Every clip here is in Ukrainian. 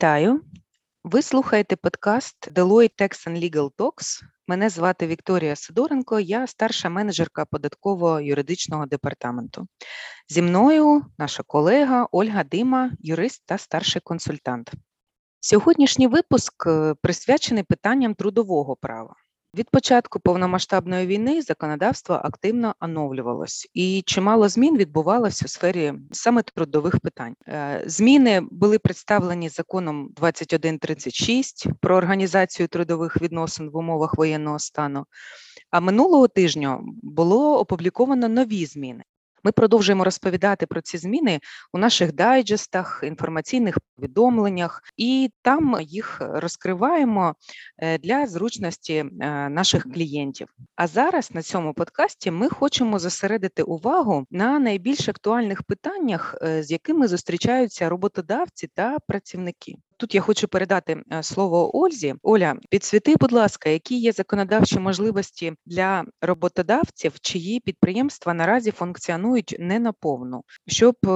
Вітаю! Ви слухаєте подкаст Deloitte Tax and Legal Talks. Мене звати Вікторія Сидоренко, я старша менеджерка податково-юридичного департаменту. Зі мною наша колега Ольга Дима, юрист та старший консультант. Сьогоднішній випуск е, присвячений питанням трудового права. Від початку повномасштабної війни законодавство активно оновлювалось, і чимало змін відбувалось у сфері саме трудових питань. Е, зміни були представлені законом 2136 про організацію трудових відносин в умовах воєнного стану. А минулого тижня було опубліковано нові зміни. Ми продовжуємо розповідати про ці зміни у наших дайджестах, інформаційних повідомленнях, і там їх розкриваємо е, для зручності е, наших клієнтів. А зараз на цьому подкасті ми хочемо зосередити увагу на найбільш актуальних питаннях, е, з якими зустрічаються роботодавці та працівники. Тут я хочу передати е, слово Ользі. Оля, підсвіти, будь ласка, які є законодавчі можливості для роботодавців, чиї підприємства наразі функціонують не наповну, щоб е,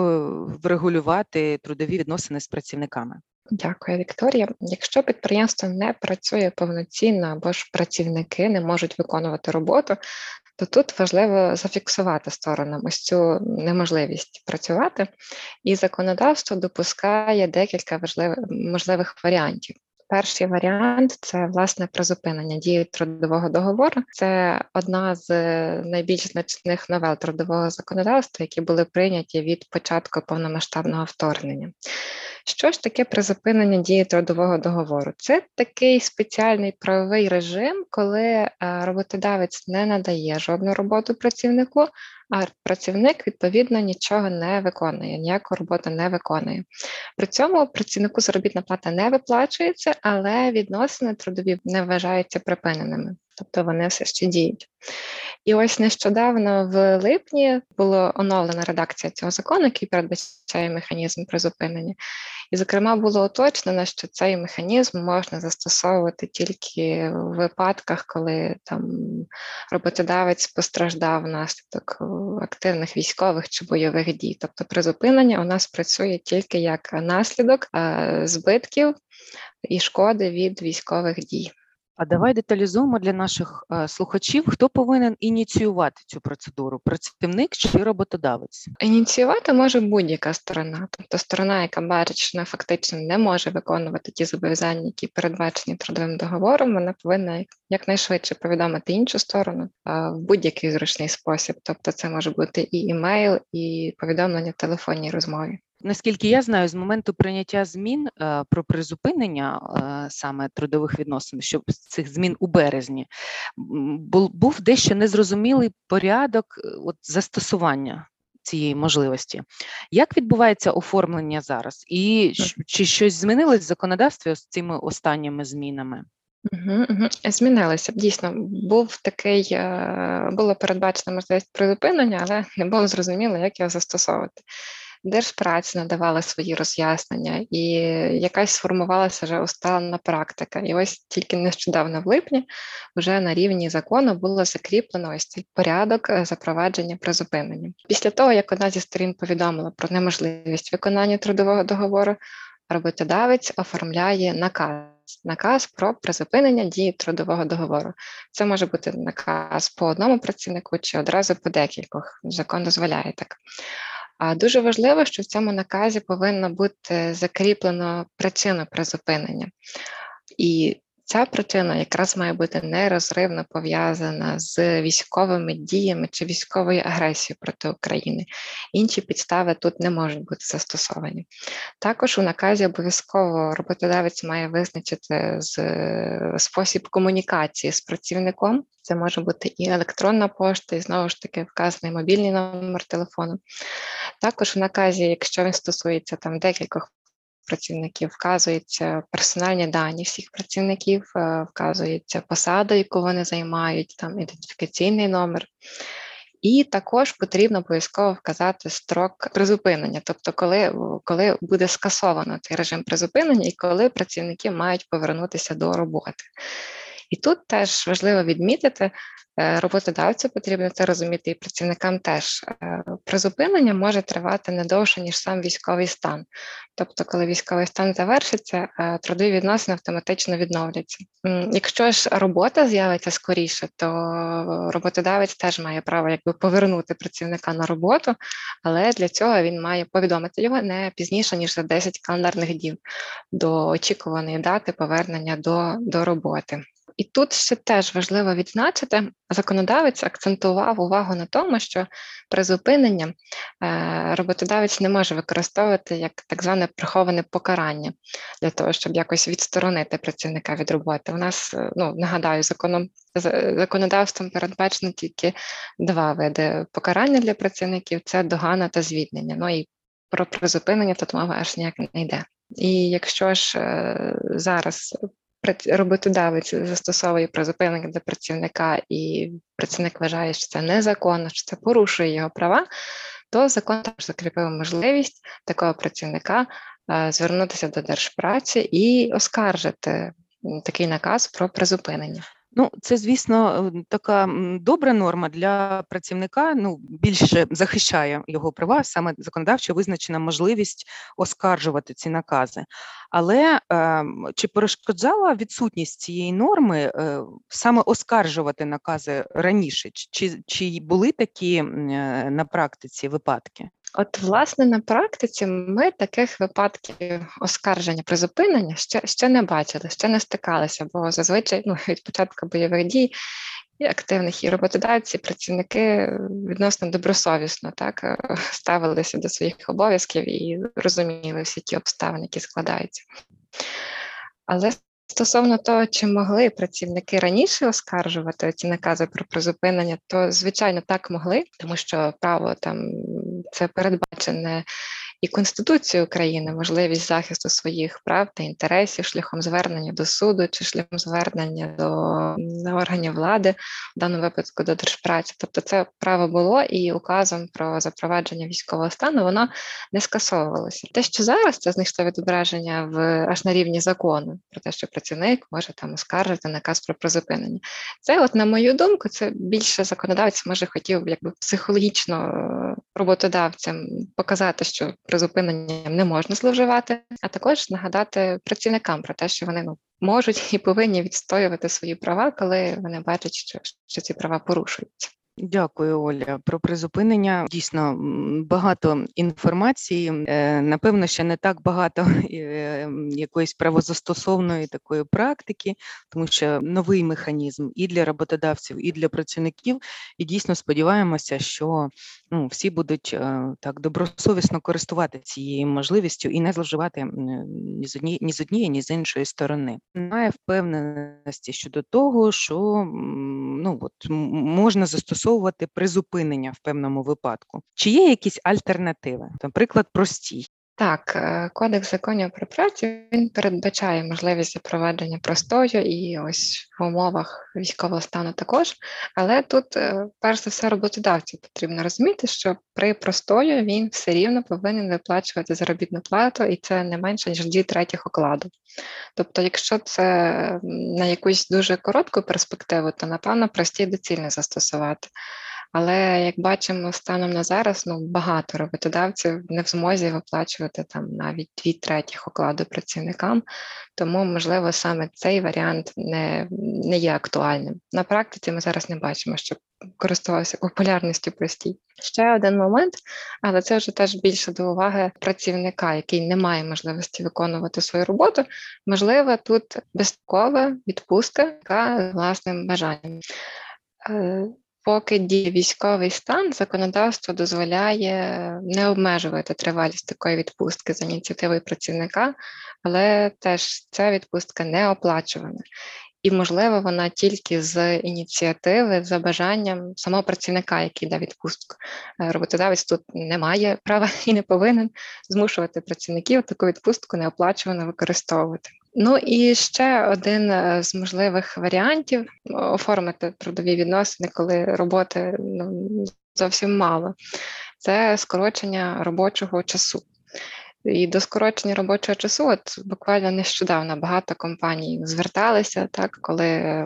врегулювати трудові відносини з працівниками. Дякую, Вікторія. Якщо підприємство не працює повноцінно або ж працівники не можуть виконувати роботу, то тут важливо зафіксувати сторонам ось цю неможливість працювати, і законодавство допускає декілька важливих можливих варіантів. Перший варіант це власне призупинення дії трудового договору. Це одна з найбільш значних новел трудового законодавства, які були прийняті від початку повномасштабного вторгнення. Що ж таке призупинення дії трудового договору? Це такий спеціальний правовий режим, коли е, роботодавець не надає жодну роботу працівнику, а працівник відповідно нічого не виконує, ніяку роботу не виконує. При цьому працівнику заробітна плата не виплачується, але відносини трудові не вважаються припиненими, тобто вони все ще діють. І ось нещодавно в липні була оновлена редакція цього закону, який передбачає механізм призупинення. І, зокрема, було уточнено, що цей механізм можна застосовувати тільки в випадках, коли там роботодавець постраждав внаслідок активних військових чи бойових дій. Тобто призупинення у нас працює тільки як наслідок збитків і шкоди від військових дій. А давай деталізуємо для наших е, слухачів, хто повинен ініціювати цю процедуру: працівник чи роботодавець? Ініціювати може будь-яка сторона, тобто сторона, яка бачить, що вона фактично не може виконувати ті зобов'язання, які передбачені трудовим договором, вона повинна якнайшвидше повідомити іншу сторону в будь-який зручний спосіб. Тобто, це може бути і імейл, і повідомлення в телефонній розмові. Наскільки я знаю, з моменту прийняття змін е, про призупинення е, саме трудових відносин, що цих змін у березні, був дещо незрозумілий порядок е, от, застосування цієї можливості. Як відбувається оформлення зараз? І чи щось змінилось в законодавстві з цими останніми змінами? Угу, угу. Змінилося. Дійсно, був такий, було передбачена можливість призупинення, але не було зрозуміло, як його застосовувати. Держпраця надавала свої роз'яснення, і якась сформувалася вже усталена практика. І ось тільки нещодавно в липні вже на рівні закону було закріплено ось цей порядок е, запровадження призупинення. Після того, як одна зі сторін повідомила про неможливість виконання трудового договору, роботодавець оформляє наказ. Наказ про призупинення дії трудового договору. Це може бути наказ по одному працівнику чи одразу по декількох. Закон дозволяє так. А дуже важливо, що в цьому наказі повинно бути закріплено причина призупинення. І ця причина якраз має бути нерозривно пов'язана з військовими діями чи військовою агресією проти України. Інші підстави тут не можуть бути застосовані. Також у наказі обов'язково роботодавець має визначити з спосіб комунікації з працівником. Це може бути і електронна пошта, і знову ж таки вказаний мобільний номер телефону. Також в наказі, якщо він стосується там декількох працівників, вказуються персональні дані всіх працівників, е, вказується посада, яку вони займають, там ідентифікаційний номер. І також потрібно обов'язково вказати строк призупинення, тобто, коли коли буде скасовано цей режим призупинення і коли працівники мають повернутися до роботи. І тут теж важливо відмітити, е, роботодавцю потрібно це розуміти, і працівникам теж е, призупинення може тривати не довше, ніж сам військовий стан. Тобто, коли військовий стан завершиться, е, трудові відносини автоматично відновляться. Якщо ж робота з'явиться скоріше, то роботодавець теж має право якби повернути працівника на роботу, але для цього він має повідомити його не пізніше ніж за 10 календарних днів до очікуваної дати повернення до, до роботи. І тут ще теж важливо відзначити, законодавець акцентував увагу на тому, що призупинення е, роботодавець не може використовувати як так зване приховане покарання для того, щоб якось відсторонити працівника від роботи. У нас е, ну нагадаю, законом законодавством передбачено тільки два види покарання для працівників: це догана та звільнення. Ну і про призупинення тут мова аж ніяк не йде. І якщо ж е, зараз роботодавець застосовує призупинення до працівника, і працівник вважає, що це незаконно, що це порушує його права, то закон також закріпив можливість такого працівника е, звернутися до держпраці і оскаржити такий наказ про призупинення. Ну, це, звісно, е, така добра норма для працівника. Ну, більше захищає його права, саме законодавчо визначена можливість оскаржувати ці накази. Але е, чи перешкоджала відсутність цієї норми е, саме оскаржувати накази раніше? Чи, Чи були такі е, на практиці випадки? От, власне, на практиці ми таких випадків оскарження призупинення ще ще не бачили, ще не стикалися, бо зазвичай ну, від початку бойових дій і активних і роботодавці, працівники відносно добросовісно так е, ставилися до своїх обов'язків і розуміли всі ті обставини, які складаються. Але Стосовно того, чи могли працівники раніше оскаржувати ці накази про призупинення, то звичайно так могли, тому що право там це передбачене і Конституції України можливість захисту своїх прав та інтересів шляхом звернення до суду чи шляхом звернення до органів влади, в даному випадку до держпраці. Тобто це право було і указом про запровадження військового стану воно не скасовувалося. Те, що зараз це знайшло відображення в аж на рівні закону про те, що працівник може там оскаржити наказ про призупинення. Це, от, на мою думку, це більше законодавець може хотів якби психологічно е, роботодавцям показати, що призупиненням не можна зловживати, а також нагадати працівникам про те, що вони ну можуть і повинні відстоювати свої права, коли вони бачать, що, що ці права порушуються. Дякую, Оля. Про призупинення дійсно багато інформації. Е, напевно, ще не так багато е, якоїсь правозастосовної такої практики, тому що новий механізм і для роботодавців, і для працівників. І дійсно сподіваємося, що ну, всі будуть е, так добросовісно користувати цією можливістю і не зловживати ні з однієї, ні з однієї, ні з іншої сторони. Немає впевненості щодо того, що ну от можна застосовувати призупинення в певному випадку. Чи є якісь альтернативи, наприклад, прості? Так, е, кодекс законів про працю він передбачає можливість запровадження простою і ось в умовах військового стану також. Але тут, е, перш за все, роботодавцю потрібно розуміти, що при простою він все рівно повинен виплачувати заробітну плату, і це не менше ніж дві третіх окладу. Тобто, якщо це на якусь дуже коротку перспективу, то напевно прості доцільно застосувати. Але як бачимо, станом на зараз ну багато роботодавців не в змозі виплачувати там навіть дві третіх окладу працівникам, тому можливо саме цей варіант не не є актуальним. На практиці ми зараз не бачимо, що користувався популярністю простій. Ще один момент, але це вже теж більше до уваги працівника, який не має можливості виконувати свою роботу. Можливо, тут безкова відпустка, яка власним бажанням. Поки діє військовий стан, законодавство дозволяє не обмежувати тривалість такої відпустки за ініціативою працівника, але теж ця відпустка не оплачувана. І, можливо, вона тільки з ініціативи, за бажанням самого працівника, який дав відпустку. Е, роботодавець тут не має права і не повинен змушувати працівників таку відпустку неоплачувано використовувати. Ну і ще один е, з можливих варіантів оформити трудові відносини, коли роботи ну, зовсім мало, це скорочення робочого часу. І до скорочення робочого часу, от буквально нещодавно багато компаній зверталися, так коли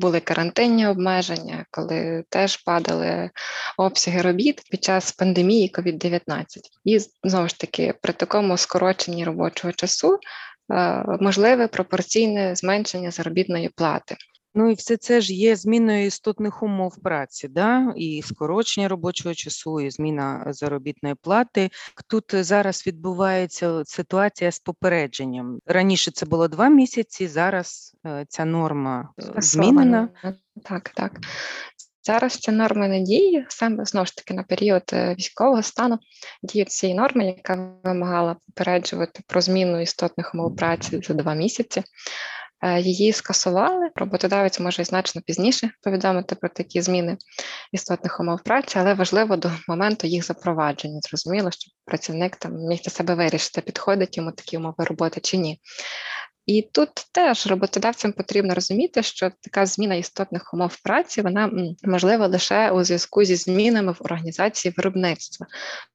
були карантинні обмеження, коли теж падали обсяги робіт під час пандемії COVID-19. І знову ж таки, при такому скороченні робочого часу е, можливе пропорційне зменшення заробітної плати. Ну і все це ж є зміною істотних умов праці, да? і скорочення робочого часу, і зміна заробітної плати. Тут зараз відбувається ситуація з попередженням. Раніше це було два місяці, зараз е, ця норма е, змінена. Так, так. Зараз ця норма не діє, саме знову ж таки на період е, військового стану діє цієї норми, яка вимагала попереджувати про зміну істотних умов праці за два місяці. Е, її скасували. Роботодавець може значно пізніше повідомити про такі зміни істотних умов праці, але важливо до моменту їх запровадження. Зрозуміло, щоб працівник там міг для себе вирішити, підходить йому такі умови роботи чи ні. І тут теж роботодавцям потрібно розуміти, що така зміна істотних умов праці вона можлива лише у зв'язку зі змінами в організації виробництва.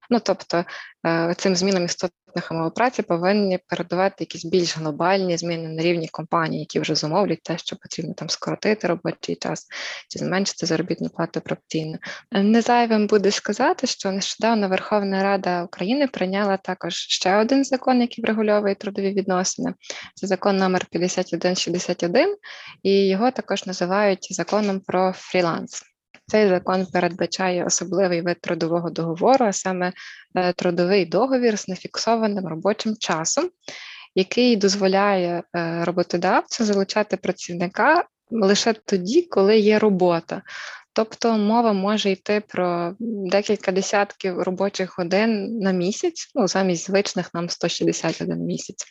Ну тобто е, цим змінам істотних умов праці повинні передавати якісь більш глобальні зміни на рівні компанії, які вже зумовлять те, що потрібно там скоротити робочий час чи зменшити заробітну плату пропорційно. Не зайвим буде сказати, що нещодавно Верховна Рада України прийняла також ще один закон, який врегульовує трудові відносини. Це закон номер 5161, і його також називають законом про фріланс. Цей закон передбачає особливий вид трудового договору, а саме е, трудовий договір з нефіксованим робочим часом, який дозволяє е, роботодавцю залучати працівника лише тоді, коли є робота. Тобто мова може йти про декілька десятків робочих годин на місяць, ну замість звичних нам 161 місяць.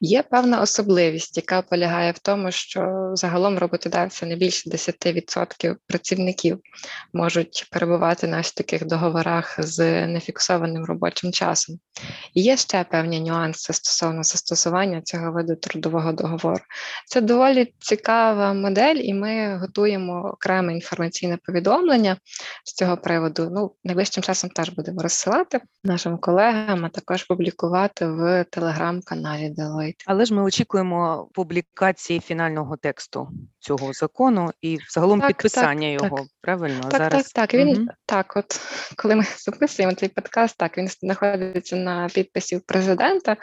Є певна особливість, яка полягає в тому, що загалом роботодавця не більше 10% працівників можуть перебувати на таких договорах з нефіксованим робочим часом. І є ще певні нюанси стосовно застосування цього виду трудового договору. Це доволі цікава модель, і ми готуємо окреме інформаційне повідомлення з цього приводу. Ну, найближчим часом теж будемо розсилати нашим колегам, а також публікувати в телеграм-каналі Deloitte. Але ж ми очікуємо публікації фінального тексту цього закону і загалом так, підписання так, його. Так. Правильно так, зараз так, так. Він угу. так, от коли ми записуємо цей подкаст, так він знаходиться на підписі президента,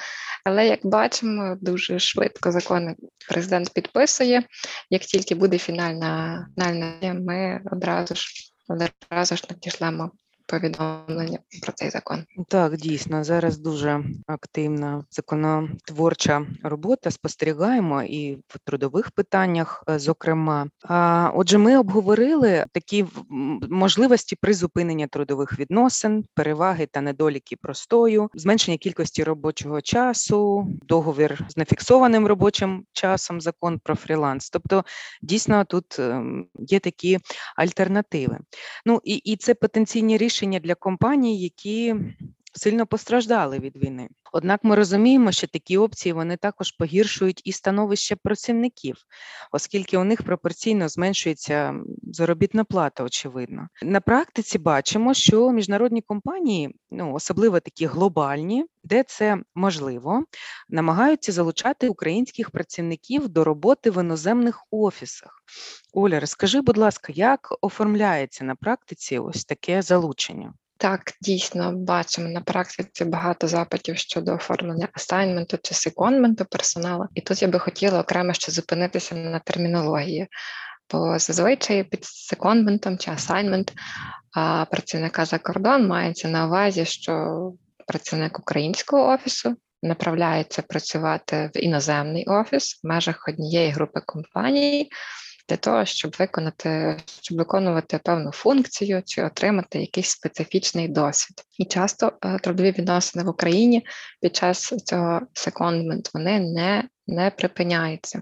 але як бачимо, дуже швидко закони президент підписує. Як тільки буде фінальна фінальна, ми одразу ж одразу ж надішлемо повідомлення про цей закон. Так, дійсно, зараз дуже активна законотворча робота. Спостерігаємо і в трудових питаннях, е, зокрема. А отже, ми обговорили такі можливості призупинення трудових відносин, переваги та недоліки простою, зменшення кількості робочого часу, договір з нефіксованим робочим часом, закон про фріланс. Тобто, дійсно, тут ем, є такі альтернативи. Ну і, і це потенційні рішення рішення для компаній, які сильно постраждали від війни. Однак ми розуміємо, що такі опції вони також погіршують і становище працівників, оскільки у них пропорційно зменшується заробітна плата. Очевидно, на практиці бачимо, що міжнародні компанії, ну особливо такі глобальні, де це можливо, намагаються залучати українських працівників до роботи в іноземних офісах. Оля, розкажи, будь ласка, як оформляється на практиці ось таке залучення? Так, дійсно бачимо на практиці багато запитів щодо оформлення асайнменту чи секондменту персоналу. І тут я би хотіла окремо ще зупинитися на термінології. Бо зазвичай під секондментом чи асайнмент працівника за кордон мається на увазі, що працівник українського офісу направляється працювати в іноземний офіс в межах однієї групи компаній для того, щоб виконати, щоб виконувати певну функцію чи отримати якийсь специфічний досвід. І часто е, трудові відносини в Україні під час цього секондмент вони не не припиняються.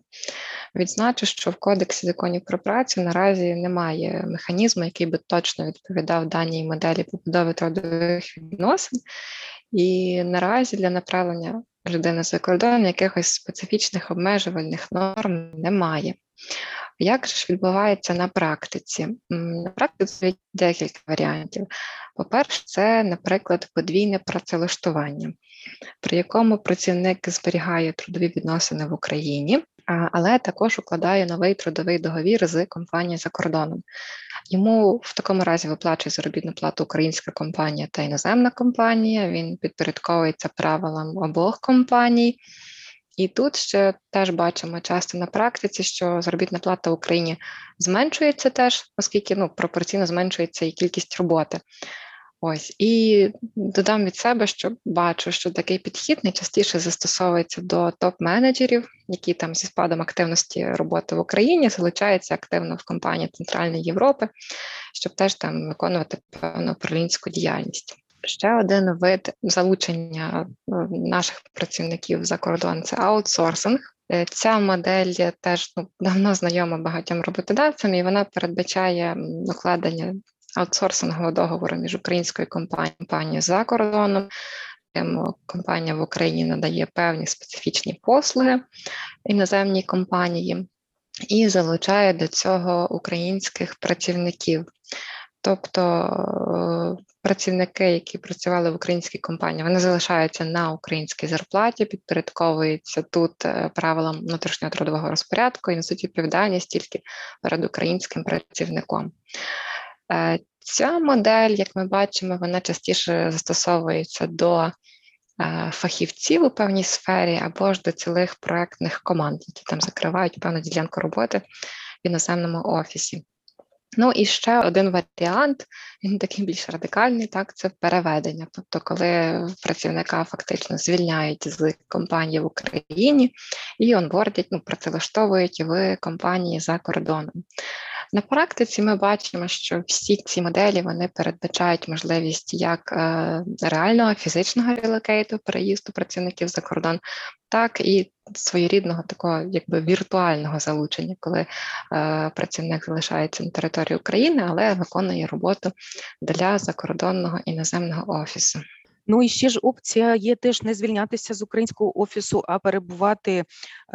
Відзначу, що в Кодексі законів про працю наразі немає механізму, який би точно відповідав даній моделі побудови трудових відносин, і наразі для направлення людини за кордон якихось специфічних обмежувальних норм немає. Як ж відбувається на практиці? На практиці декілька варіантів. По-перше, це, наприклад, подвійне працевлаштування, при якому працівник зберігає трудові відносини в Україні, але також укладає новий трудовий договір з компанією за кордоном. Йому в такому разі виплачує заробітну плату українська компанія та іноземна компанія. Він підпорядковується правилам обох компаній. І тут ще теж бачимо часто на практиці, що заробітна плата в Україні зменшується теж, оскільки ну, пропорційно зменшується і кількість роботи. Ось і додам від себе, що бачу, що такий підхід найчастіше застосовується до топ-менеджерів, які там зі спадом активності роботи в Україні залучаються активно в компанії Центральної Європи, щоб теж там виконувати певну управлінську діяльність. Ще один вид залучення е, наших працівників за кордон це аутсорсинг. Е, ця модель теж ну, давно знайома багатьом роботодавцям, і вона передбачає укладення аутсорсингового договору між українською компанією за кордоном. Компанія в Україні надає певні специфічні послуги іноземній компанії і залучає до цього українських працівників. Тобто е, працівники, які працювали в українській компанії, вони залишаються на українській зарплаті, підпорядковуються тут е, правилам внутрішнього трудового розпорядку і несуть відповідальність тільки перед українським працівником. Е, ця модель, як ми бачимо, вона частіше застосовується до е, фахівців у певній сфері або ж до цілих проектних команд, які там закривають певну ділянку роботи в іноземному офісі. Ну і ще один варіант, він такий більш радикальний, так це переведення. Тобто, коли працівника фактично звільняють з компанії в Україні і онбордять, ну працевлаштовують в компанії за кордоном. На практиці ми бачимо, що всі ці моделі вони передбачають можливість як е, реального фізичного релокейту, переїзду працівників за кордон, так і своєрідного такого якби віртуального залучення, коли е, працівник залишається на території України, але виконує роботу для закордонного іноземного офісу. Ну і ще ж опція є теж не звільнятися з українського офісу, а перебувати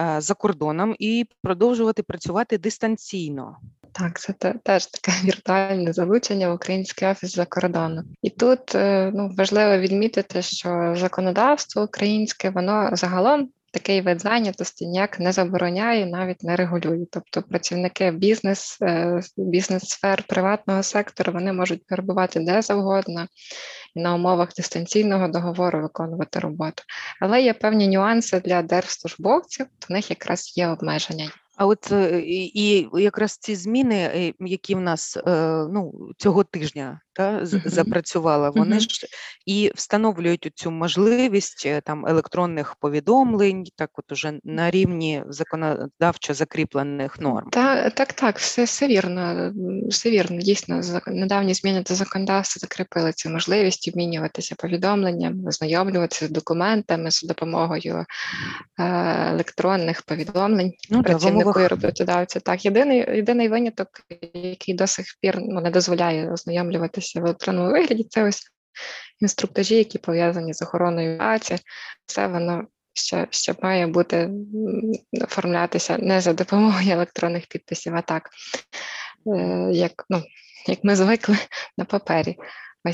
е, за кордоном і продовжувати працювати дистанційно. Так, це теж таке віртуальне залучення в український офіс за кордоном. І тут е, ну, важливо відмітити, що законодавство українське, воно загалом такий вид зайнятості ніяк не забороняє, навіть не регулює. Тобто працівники бізнес, е, бізнес-сфер приватного сектору вони можуть перебувати де завгодно і на умовах дистанційного договору виконувати роботу. Але є певні нюанси для держслужбовців, в них якраз є обмеження. А от е, і якраз ці зміни, е, які в нас е, ну, цього тижня та, -huh. запрацювала, вони ж і встановлюють цю можливість там електронних повідомлень, так от уже на рівні законодавчо закріплених норм. Так, так, так, все все вірно, все вірно. Дійсно, недавні зміни до законодавства закріпили цю можливість обмінюватися повідомленням, ознайомлюватися з документами з допомогою електронних повідомлень. Ну, працівнику і роботодавця. Так, єдиний єдиний виняток, який до сих пір ну, не дозволяє ознайомлюватися в електронному вигляді, це ось інструктажі, які пов'язані з охороною праці. Це воно ще, ще має бути оформлятися не за допомогою електронних підписів, а так, е, як, ну, як ми звикли на папері.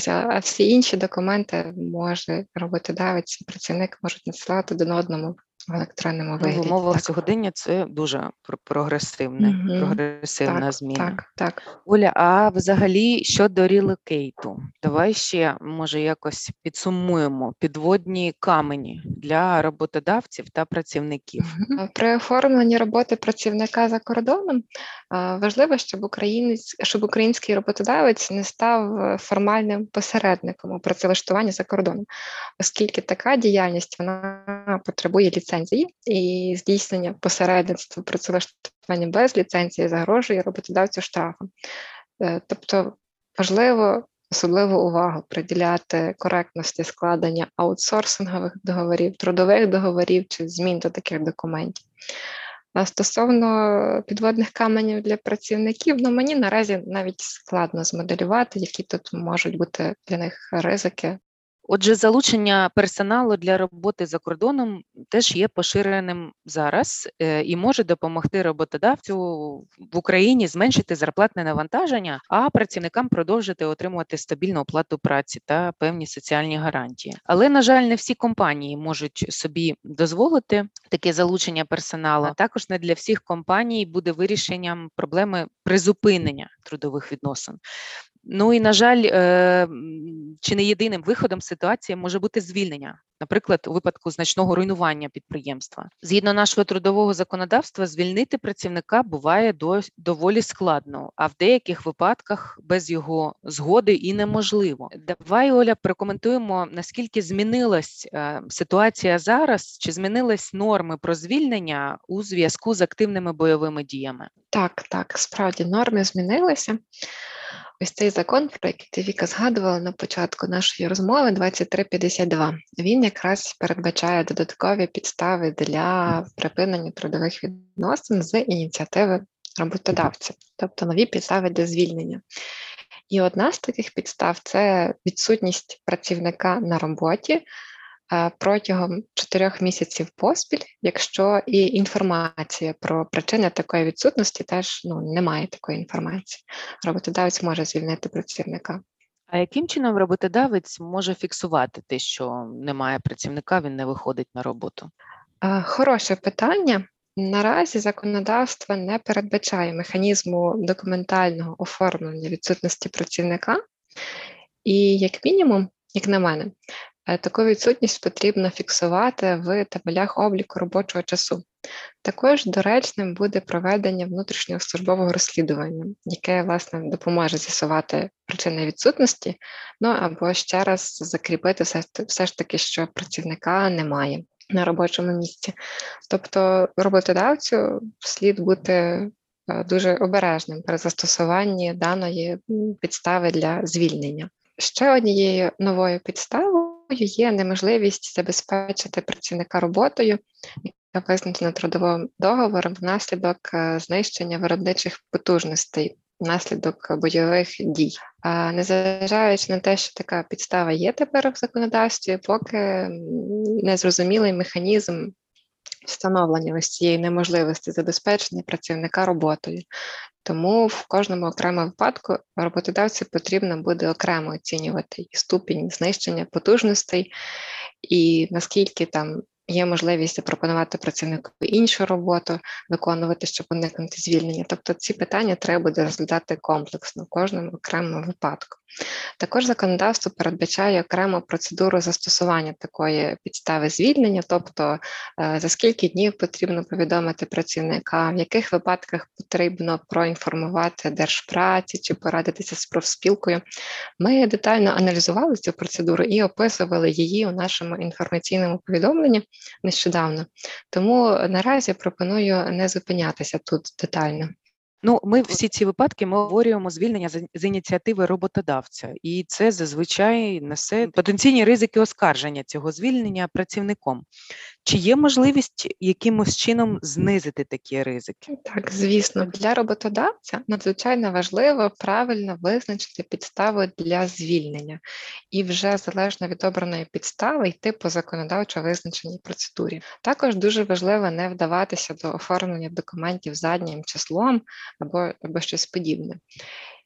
А всі інші документи може роботодавець працівник можуть надсилати один одному в електронному ну, вигляді. В умовах так. сьогодення це дуже прогресивне, угу. прогресивна так, зміна. Так, так. Оля, а взагалі щодо релокейту, давай ще може якось підсумуємо підводні камені для роботодавців та працівників. При оформленні роботи працівника за кордоном важливо, щоб українець, щоб український роботодавець не став е, формальним посередником у працевлаштуванні за кордоном, оскільки така діяльність вона потребує ліцензії ліцензії і здійснення посередництва працевлаштування без ліцензії загрожує роботодавцю штрафом. Е, тобто важливо особливу увагу приділяти коректності складення аутсорсингових договорів, трудових договорів чи змін до таких документів. А стосовно підводних каменів для працівників, ну мені наразі навіть складно змоделювати, які тут можуть бути для них ризики Отже, залучення персоналу для роботи за кордоном теж є поширеним зараз е, і може допомогти роботодавцю в Україні зменшити зарплатне навантаження, а працівникам продовжити отримувати стабільну оплату праці та певні соціальні гарантії. Але на жаль, не всі компанії можуть собі дозволити таке залучення персоналу. Також не для всіх компаній буде вирішенням проблеми призупинення трудових відносин. Ну і на жаль, е, чи не єдиним виходом ситуації може бути звільнення, наприклад, у випадку значного руйнування підприємства. Згідно нашого трудового законодавства, звільнити працівника буває доволі складно, а в деяких випадках без його згоди і неможливо. Давай Оля прокоментуємо наскільки змінилась е, ситуація зараз, чи змінились норми про звільнення у зв'язку з активними бойовими діями? Так, так, справді норми змінилися. Ось цей закон, про який ти Віка згадувала на початку нашої розмови, 2352, він якраз передбачає додаткові підстави для припинення трудових відносин з ініціативи роботодавця, тобто нові підстави для звільнення. І одна з таких підстав це відсутність працівника на роботі протягом чотирьох місяців поспіль, якщо і інформація про причини такої відсутності теж ну, немає такої інформації. Роботодавець може звільнити працівника. А яким чином роботодавець може фіксувати те, що немає працівника, він не виходить на роботу? Хороше питання. Наразі законодавство не передбачає механізму документального оформлення відсутності працівника, і, як мінімум, як на мене, Е, таку відсутність потрібно фіксувати в табелях обліку робочого часу. Також доречним буде проведення внутрішнього службового розслідування, яке власне допоможе з'ясувати причини відсутності, ну або ще раз закріпити все, все ж таки, що працівника немає на робочому місці. Тобто роботодавцю слід бути е, дуже обережним при застосуванні даної підстави для звільнення. Ще однією новою підставою є неможливість забезпечити працівника роботою, яка визначена трудовим договором внаслідок е, знищення виробничих потужностей. Внаслідок бойових дій, а незважаючи на те, що така підстава є тепер в законодавстві, поки незрозумілий механізм встановлення ось цієї неможливості забезпечення працівника роботою. Тому в кожному окремому випадку роботодавцю потрібно буде окремо оцінювати ступінь знищення потужностей і наскільки там є можливість запропонувати працівнику іншу роботу, виконувати, щоб уникнути звільнення. Тобто ці питання треба буде розглядати комплексно в кожному окремому випадку. Також законодавство передбачає окрему процедуру застосування такої підстави звільнення, тобто е, за скільки днів потрібно повідомити працівника, в яких випадках потрібно проінформувати держпраці чи порадитися з профспілкою. Ми детально аналізували цю процедуру і описували її у нашому інформаційному повідомленні нещодавно. Тому наразі пропоную не зупинятися тут детально. Ну, ми всі ці випадки ми обговорюємо звільнення з ініціативи роботодавця, і це зазвичай несе потенційні ризики оскарження цього звільнення працівником. Чи є можливість якимось чином знизити такі ризики? Так, звісно, для роботодавця надзвичайно важливо правильно визначити підстави для звільнення і вже залежно від обраної підстави йти по законодавчо визначеній процедурі. Також дуже важливо не вдаватися до оформлення документів заднім числом або, або щось подібне.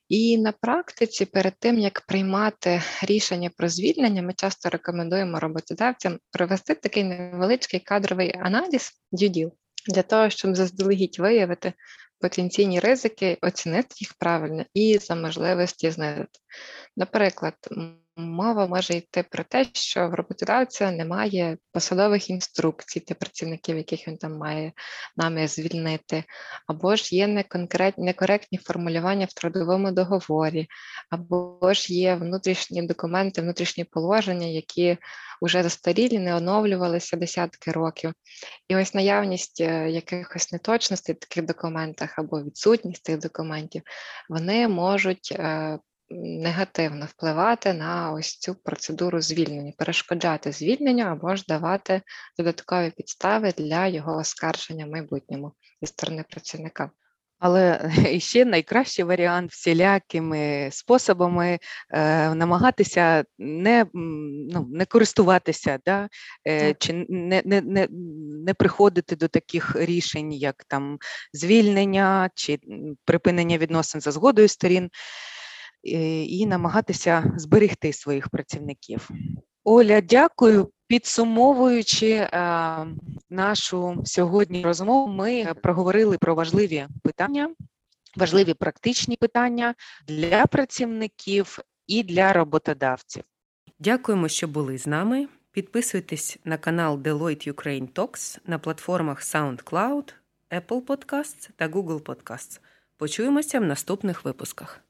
І на практиці, перед тим як приймати рішення про звільнення, ми часто рекомендуємо роботодавцям провести такий невеличкий кадровий аналіз дюділ для того, щоб заздалегідь виявити потенційні ризики, оцінити їх правильно і за можливості знизити. Наприклад, мова може йти про те, що в роботодавця немає посадових інструкцій для працівників, яких він там має нами звільнити, або ж є некоректні формулювання в трудовому договорі, або ж є внутрішні документи, внутрішні положення, які вже застарілі, не оновлювалися десятки років. І ось наявність е, якихось неточностей в таких документах або відсутність цих документів, вони можуть е, негативно впливати на ось цю процедуру звільнення, перешкоджати звільненню або ж давати додаткові підстави для його оскарження в майбутньому зі сторони працівника. Але ще найкращий варіант всілякими способами е, намагатися не ну, не користуватися, да, е, чи не не, не, не приходити до таких рішень, як там звільнення чи припинення відносин за згодою сторін, і, і намагатися зберегти своїх працівників. Оля, дякую. Підсумовуючи е, нашу сьогодні розмову, ми проговорили про важливі питання, важливі практичні питання для працівників і для роботодавців. Дякуємо, що були з нами. Підписуйтесь на канал Deloitte Ukraine Talks на платформах SoundCloud, Apple Podcasts та Google Podcasts. Почуємося в наступних випусках.